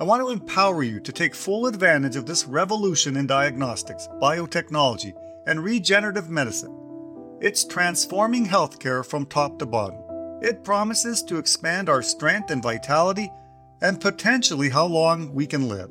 I want to empower you to take full advantage of this revolution in diagnostics, biotechnology, and regenerative medicine. It's transforming healthcare from top to bottom. It promises to expand our strength and vitality and potentially how long we can live.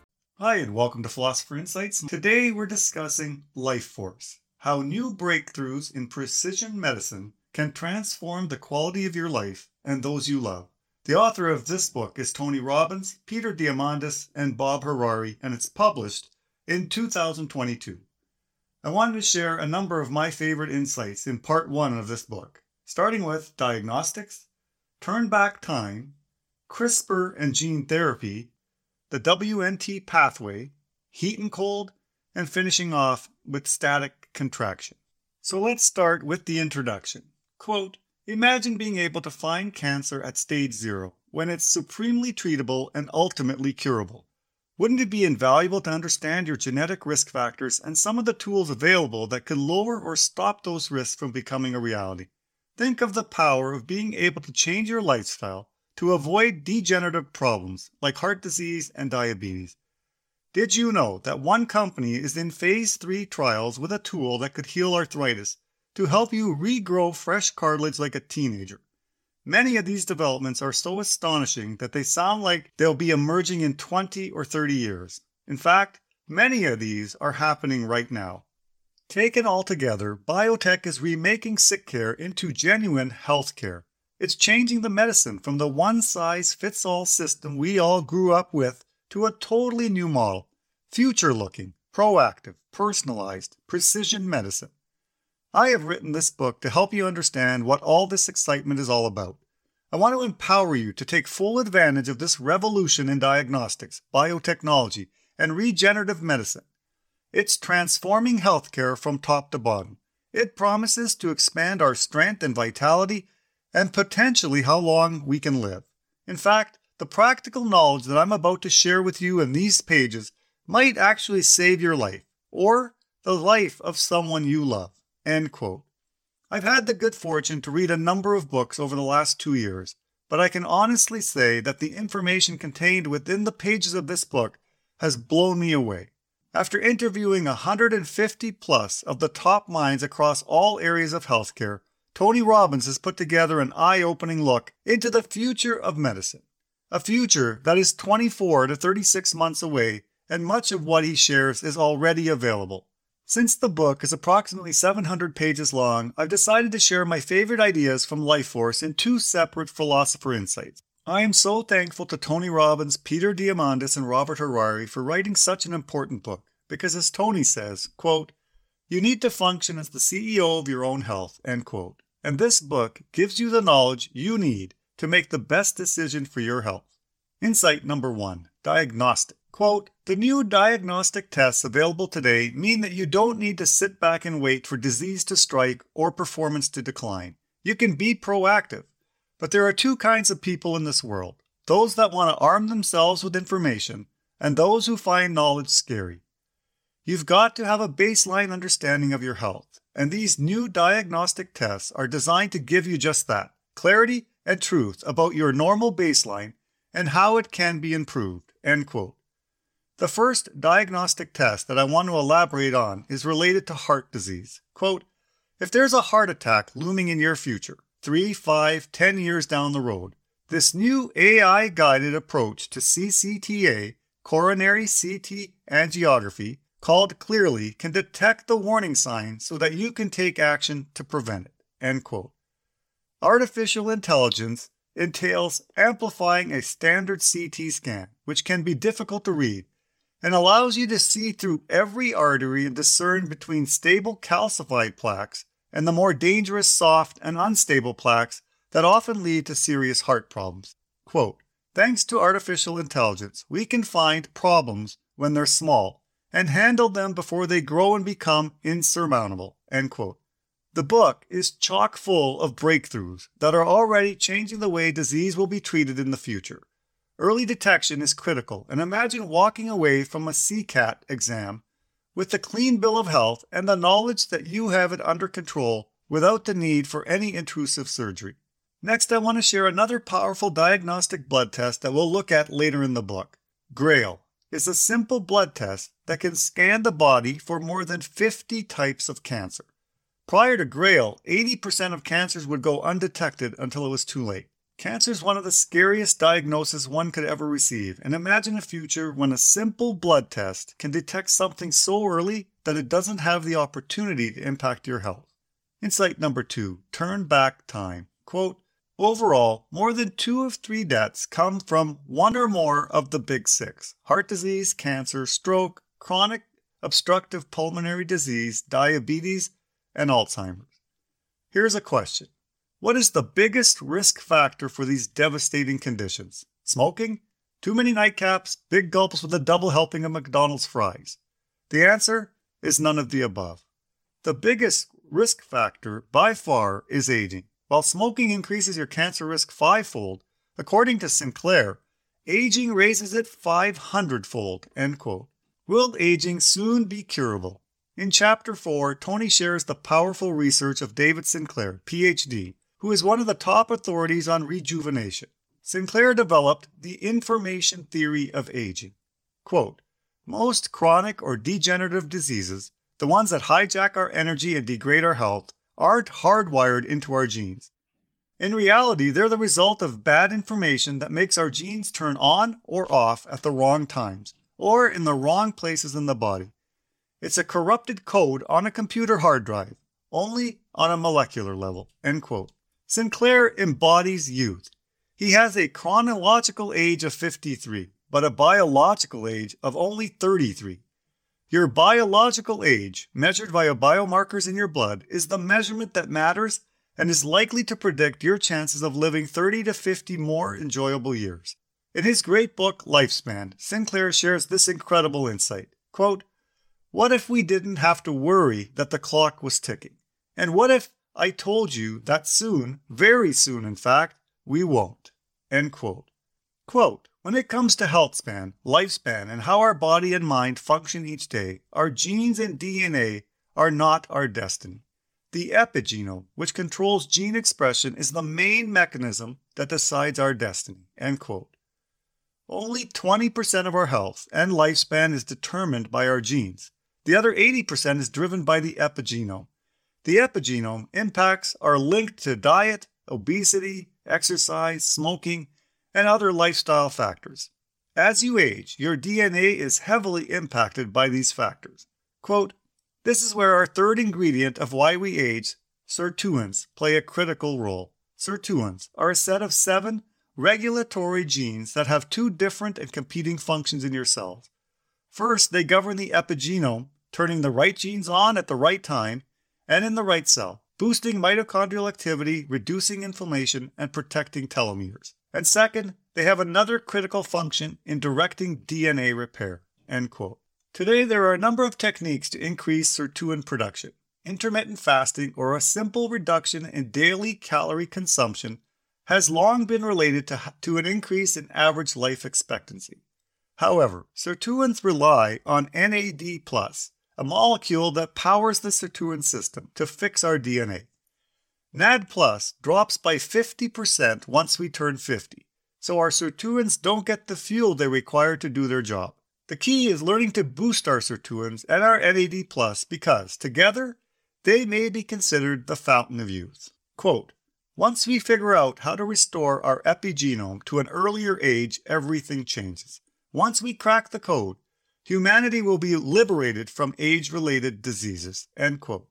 Hi, and welcome to Philosopher Insights. Today we're discussing life force, how new breakthroughs in precision medicine can transform the quality of your life and those you love. The author of this book is Tony Robbins, Peter Diamandis, and Bob Harari, and it's published in 2022. I wanted to share a number of my favorite insights in part one of this book, starting with diagnostics, turn back time, CRISPR and gene therapy, the WNT pathway, heat and cold, and finishing off with static contraction. So let's start with the introduction. Quote, Imagine being able to find cancer at stage zero, when it's supremely treatable and ultimately curable. Wouldn't it be invaluable to understand your genetic risk factors and some of the tools available that could lower or stop those risks from becoming a reality? Think of the power of being able to change your lifestyle to avoid degenerative problems like heart disease and diabetes. Did you know that one company is in phase 3 trials with a tool that could heal arthritis to help you regrow fresh cartilage like a teenager? Many of these developments are so astonishing that they sound like they'll be emerging in 20 or 30 years. In fact, many of these are happening right now. Taken all together, biotech is remaking sick care into genuine health care. It's changing the medicine from the one size fits all system we all grew up with to a totally new model future looking, proactive, personalized, precision medicine. I have written this book to help you understand what all this excitement is all about. I want to empower you to take full advantage of this revolution in diagnostics, biotechnology, and regenerative medicine. It's transforming healthcare from top to bottom. It promises to expand our strength and vitality and potentially how long we can live. In fact, the practical knowledge that I'm about to share with you in these pages might actually save your life or the life of someone you love. End quote. I've had the good fortune to read a number of books over the last two years, but I can honestly say that the information contained within the pages of this book has blown me away. After interviewing 150 plus of the top minds across all areas of healthcare, Tony Robbins has put together an eye opening look into the future of medicine. A future that is 24 to 36 months away, and much of what he shares is already available. Since the book is approximately 700 pages long, I've decided to share my favorite ideas from Life Force in two separate philosopher insights. I am so thankful to Tony Robbins, Peter Diamandis, and Robert Harari for writing such an important book, because as Tony says, quote, you need to function as the CEO of your own health, end quote. And this book gives you the knowledge you need to make the best decision for your health. Insight number one diagnostic. Quote, the new diagnostic tests available today mean that you don't need to sit back and wait for disease to strike or performance to decline. You can be proactive. But there are two kinds of people in this world those that want to arm themselves with information, and those who find knowledge scary. You've got to have a baseline understanding of your health, and these new diagnostic tests are designed to give you just that clarity and truth about your normal baseline and how it can be improved. End quote. The first diagnostic test that I want to elaborate on is related to heart disease. Quote, if there's a heart attack looming in your future, three, five, ten years down the road, this new AI guided approach to CCTA, coronary CT angiography, called Cleerly can detect the warning sign so that you can take action to prevent it. End quote. Artificial intelligence entails amplifying a standard CT scan, which can be difficult to read, and allows you to see through every artery and discern between stable calcified plaques and the more dangerous soft and unstable plaques that often lead to serious heart problems. Quote, Thanks to artificial intelligence, we can find problems when they're small and handle them before they grow and become insurmountable. The book is chock full of breakthroughs that are already changing the way disease will be treated in the future. Early detection is critical, and imagine walking away from a CCAT exam with a clean bill of health and the knowledge that you have it under control without the need for any intrusive surgery. Next, I want to share another powerful diagnostic blood test that we'll look at later in the book. GRAIL is a simple blood test that can scan the body for more than 50 types of cancer. Prior to GRAIL, 80% of cancers would go undetected until it was too late. Cancer is one of the scariest diagnoses one could ever receive, and imagine a future when a simple blood test can detect something so early that it doesn't have the opportunity to impact your health. Insight number two turn back time. Quote, Overall, more than two of three deaths come from one or more of the big six heart disease, cancer, stroke, chronic obstructive pulmonary disease, diabetes, and Alzheimer's. Here's a question What is the biggest risk factor for these devastating conditions? Smoking? Too many nightcaps? Big gulps with a double helping of McDonald's fries? The answer is none of the above. The biggest risk factor by far is aging. While smoking increases your cancer risk fivefold, according to Sinclair, aging raises it 500 fold. End quote. Will aging soon be curable? In Chapter 4, Tony shares the powerful research of David Sinclair, PhD, who is one of the top authorities on rejuvenation. Sinclair developed the information theory of aging. Quote, Most chronic or degenerative diseases, the ones that hijack our energy and degrade our health, aren't hardwired into our genes. In reality, they're the result of bad information that makes our genes turn on or off at the wrong times, or in the wrong places in the body. It's a corrupted code on a computer hard drive, only on a molecular level. End quote. Sinclair embodies youth. He has a chronological age of 53, but a biological age of only 33. Your biological age, measured via biomarkers in your blood, is the measurement that matters and is likely to predict your chances of living 30 to 50 more enjoyable years. In his great book, Lifespan, Sinclair shares this incredible insight. Quote, What if we didn't have to worry that the clock was ticking? And what if I told you that soon, very soon in fact, we won't? End quote. Quote, when it comes to health span, lifespan, and how our body and mind function each day, our genes and DNA are not our destiny. The epigenome, which controls gene expression, is the main mechanism that decides our destiny. Only 20% of our health and lifespan is determined by our genes. The other 80% is driven by the epigenome. The epigenome impacts are linked to diet, obesity, exercise, smoking, and other lifestyle factors. As you age, your DNA is heavily impacted by these factors. Quote, this is where our third ingredient of why we age, sirtuins, play a critical role. Sirtuins are a set of seven regulatory genes that have two different and competing functions in your cells. First, they govern the epigenome, turning the right genes on at the right time and in the right cell, boosting mitochondrial activity, reducing inflammation, and protecting telomeres. And second, they have another critical function in directing DNA repair. End quote. Today, there are a number of techniques to increase sirtuin production. Intermittent fasting, or a simple reduction in daily calorie consumption, has long been related to, to an increase in average life expectancy. However, sirtuins rely on NAD, a molecule that powers the sirtuin system to fix our DNA. NAD Plus drops by 50% once we turn 50, so our sirtuins don't get the fuel they require to do their job. The key is learning to boost our sirtuins and our NAD Plus because, together, they may be considered the fountain of youth. Quote, once we figure out how to restore our epigenome to an earlier age, everything changes. Once we crack the code, humanity will be liberated from age related diseases. End quote.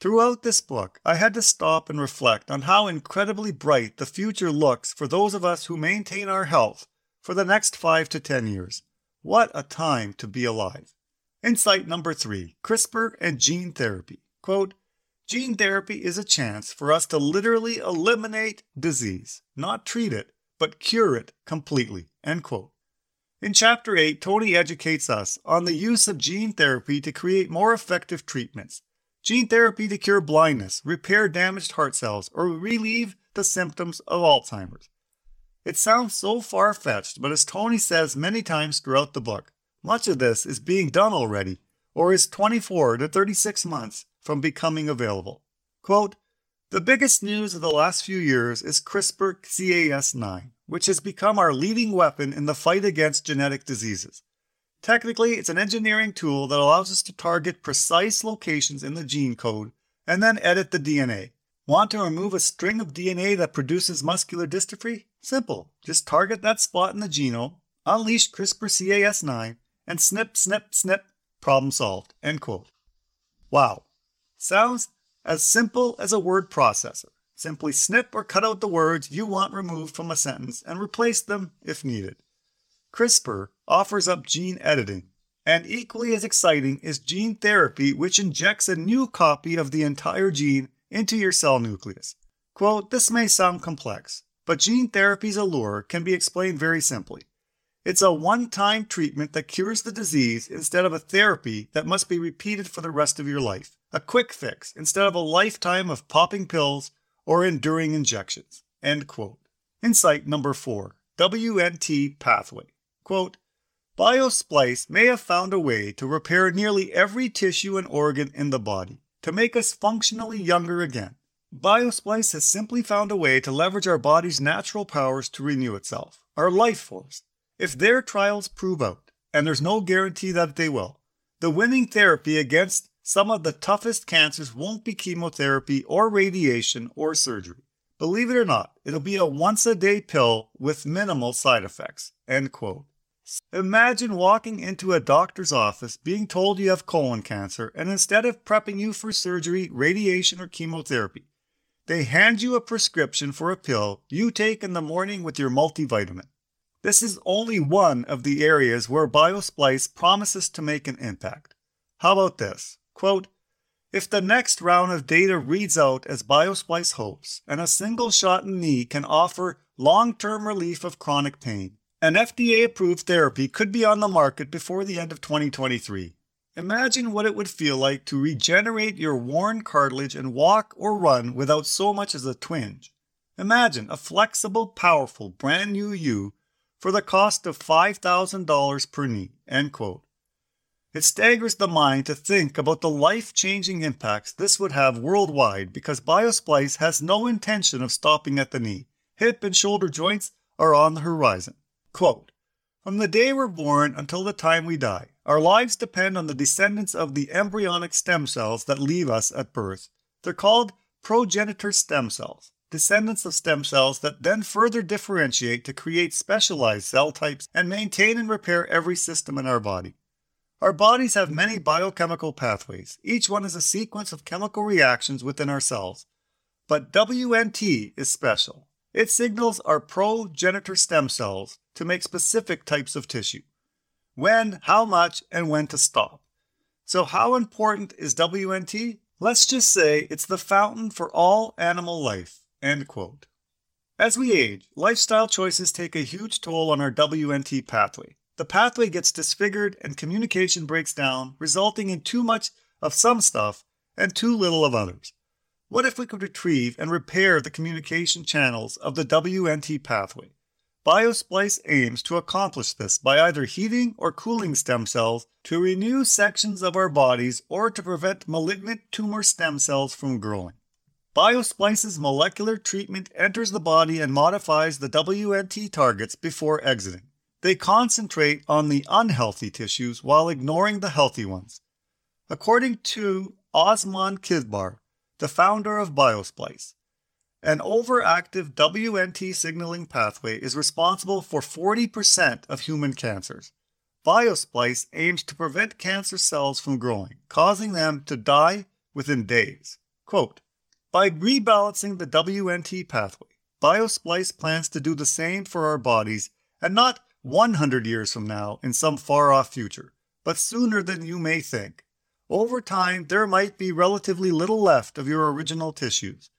Throughout this book, I had to stop and reflect on how incredibly bright the future looks for those of us who maintain our health for the next 5 to 10 years. What a time to be alive. Insight number 3 CRISPR and gene therapy. Quote, Gene therapy is a chance for us to literally eliminate disease, not treat it, but cure it completely. End quote. In Chapter 8, Tony educates us on the use of gene therapy to create more effective treatments. Gene therapy to cure blindness, repair damaged heart cells, or relieve the symptoms of Alzheimer's. It sounds so far fetched, but as Tony says many times throughout the book, much of this is being done already, or is 24 to 36 months from becoming available. Quote, the biggest news of the last few years is CRISPR Cas9, which has become our leading weapon in the fight against genetic diseases. Technically, it's an engineering tool that allows us to target precise locations in the gene code and then edit the DNA. Want to remove a string of DNA that produces muscular dystrophy? Simple. Just target that spot in the genome, unleash CRISPR Cas9, and snip, snip, snip, problem solved. End quote. Wow. Sounds as simple as a word processor. Simply snip or cut out the words you want removed from a sentence and replace them if needed. CRISPR offers up gene editing, and equally as exciting is gene therapy, which injects a new copy of the entire gene into your cell nucleus. Quote, this may sound complex, but gene therapy's allure can be explained very simply. It's a one time treatment that cures the disease instead of a therapy that must be repeated for the rest of your life. A quick fix instead of a lifetime of popping pills or enduring injections. End quote. Insight number four WNT pathway. Quote, Biosplice may have found a way to repair nearly every tissue and organ in the body to make us functionally younger again. Biosplice has simply found a way to leverage our body's natural powers to renew itself, our life force, if their trials prove out, and there's no guarantee that they will, the winning therapy against some of the toughest cancers won't be chemotherapy or radiation or surgery. Believe it or not, it'll be a once a day pill with minimal side effects. End quote. Imagine walking into a doctor's office being told you have colon cancer, and instead of prepping you for surgery, radiation, or chemotherapy, they hand you a prescription for a pill you take in the morning with your multivitamin. This is only one of the areas where Biosplice promises to make an impact. How about this? Quote, if the next round of data reads out as Biosplice hopes, and a single shot in the knee can offer long term relief of chronic pain, an FDA approved therapy could be on the market before the end of 2023. Imagine what it would feel like to regenerate your worn cartilage and walk or run without so much as a twinge. Imagine a flexible, powerful, brand new you for the cost of $5,000 per knee. End quote. It staggers the mind to think about the life changing impacts this would have worldwide because Biosplice has no intention of stopping at the knee. Hip and shoulder joints are on the horizon. Quote From the day we're born until the time we die, our lives depend on the descendants of the embryonic stem cells that leave us at birth. They're called progenitor stem cells descendants of stem cells that then further differentiate to create specialized cell types and maintain and repair every system in our body. Our bodies have many biochemical pathways. Each one is a sequence of chemical reactions within our cells. But WNT is special. It signals our progenitor stem cells to make specific types of tissue. When, how much, and when to stop. So, how important is WNT? Let's just say it's the fountain for all animal life. End quote. As we age, lifestyle choices take a huge toll on our WNT pathway. The pathway gets disfigured and communication breaks down, resulting in too much of some stuff and too little of others. What if we could retrieve and repair the communication channels of the WNT pathway? Biosplice aims to accomplish this by either heating or cooling stem cells to renew sections of our bodies or to prevent malignant tumor stem cells from growing. Biosplice's molecular treatment enters the body and modifies the WNT targets before exiting. They concentrate on the unhealthy tissues while ignoring the healthy ones. According to Osman Kibar, the founder of Biosplice, an overactive WNT signaling pathway is responsible for 40% of human cancers. Biosplice aims to prevent cancer cells from growing, causing them to die within days. Quote, by rebalancing the WNT pathway, Biosplice plans to do the same for our bodies and not 100 years from now in some far off future, but sooner than you may think. Over time, there might be relatively little left of your original tissues,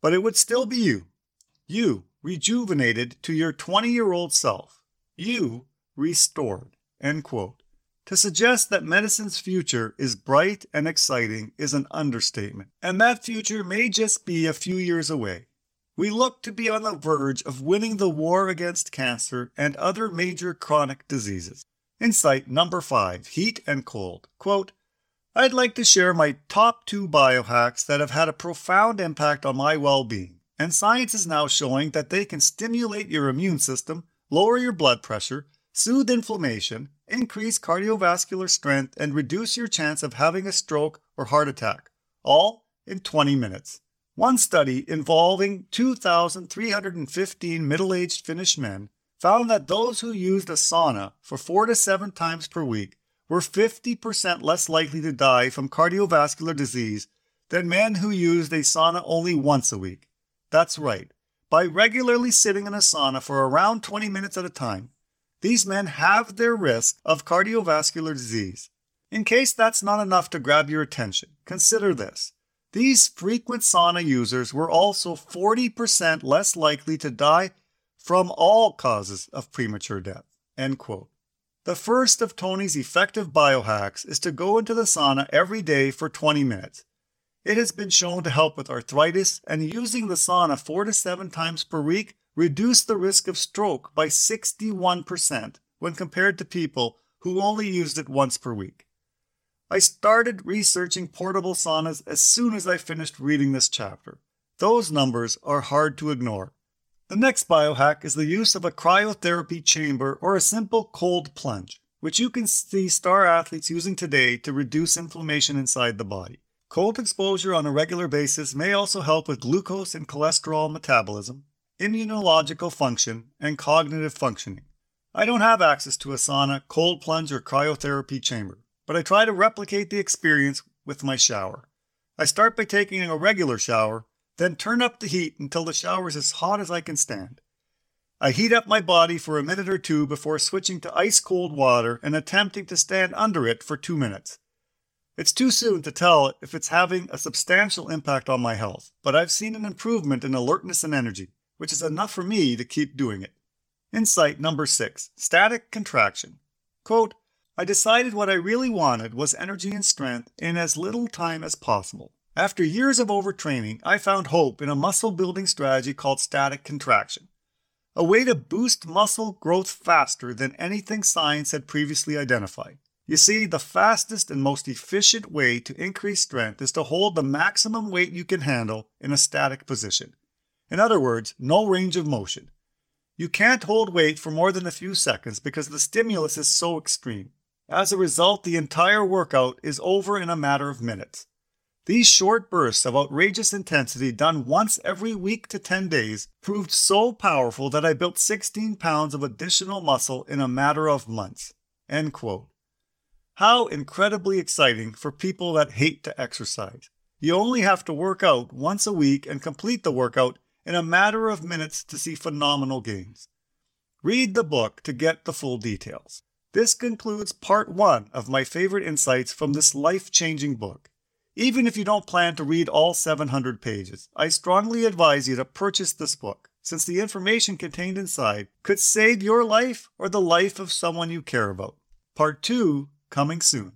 but it would still be you. You, rejuvenated to your 20 year old self. You restored. End quote. To suggest that medicine's future is bright and exciting is an understatement, and that future may just be a few years away. We look to be on the verge of winning the war against cancer and other major chronic diseases. Insight number five heat and cold. Quote, I'd like to share my top two biohacks that have had a profound impact on my well being, and science is now showing that they can stimulate your immune system, lower your blood pressure, soothe inflammation, increase cardiovascular strength, and reduce your chance of having a stroke or heart attack, all in 20 minutes. One study involving 2,315 middle aged Finnish men found that those who used a sauna for four to seven times per week were 50% less likely to die from cardiovascular disease than men who used a sauna only once a week. That's right. By regularly sitting in a sauna for around 20 minutes at a time, these men halve their risk of cardiovascular disease. In case that's not enough to grab your attention, consider this. These frequent sauna users were also 40% less likely to die from all causes of premature death. End quote. The first of Tony's effective biohacks is to go into the sauna every day for 20 minutes. It has been shown to help with arthritis, and using the sauna four to seven times per week reduced the risk of stroke by 61% when compared to people who only used it once per week. I started researching portable saunas as soon as I finished reading this chapter. Those numbers are hard to ignore. The next biohack is the use of a cryotherapy chamber or a simple cold plunge, which you can see star athletes using today to reduce inflammation inside the body. Cold exposure on a regular basis may also help with glucose and cholesterol metabolism, immunological function, and cognitive functioning. I don't have access to a sauna, cold plunge, or cryotherapy chamber, but I try to replicate the experience with my shower. I start by taking a regular shower, then turn up the heat until the shower is as hot as I can stand. I heat up my body for a minute or two before switching to ice cold water and attempting to stand under it for two minutes. It's too soon to tell if it's having a substantial impact on my health, but I've seen an improvement in alertness and energy which is enough for me to keep doing it. Insight number six static contraction. Quote, I decided what I really wanted was energy and strength in as little time as possible. After years of overtraining, I found hope in a muscle building strategy called static contraction, a way to boost muscle growth faster than anything science had previously identified. You see, the fastest and most efficient way to increase strength is to hold the maximum weight you can handle in a static position. In other words, no range of motion. You can't hold weight for more than a few seconds because the stimulus is so extreme. As a result, the entire workout is over in a matter of minutes. These short bursts of outrageous intensity done once every week to 10 days proved so powerful that I built 16 pounds of additional muscle in a matter of months. End quote. How incredibly exciting for people that hate to exercise. You only have to work out once a week and complete the workout in a matter of minutes to see phenomenal gains. Read the book to get the full details. This concludes part one of my favorite insights from this life changing book. Even if you don't plan to read all 700 pages, I strongly advise you to purchase this book, since the information contained inside could save your life or the life of someone you care about. Part two coming soon.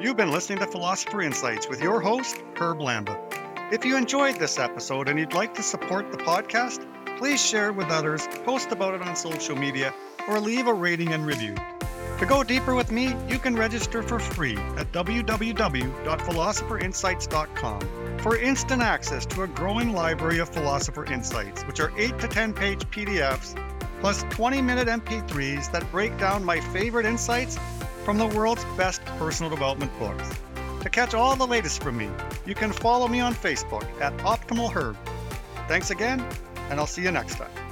You've been listening to Philosopher Insights with your host, Herb Lamba. If you enjoyed this episode and you'd like to support the podcast, please share it with others, post about it on social media, or leave a rating and review. To go deeper with me, you can register for free at www.philosopherinsights.com for instant access to a growing library of Philosopher Insights, which are 8 to 10 page PDFs plus 20 minute MP3s that break down my favorite insights from the world's best personal development books. To catch all the latest from me, you can follow me on Facebook at Optimal Herb. Thanks again, and I'll see you next time.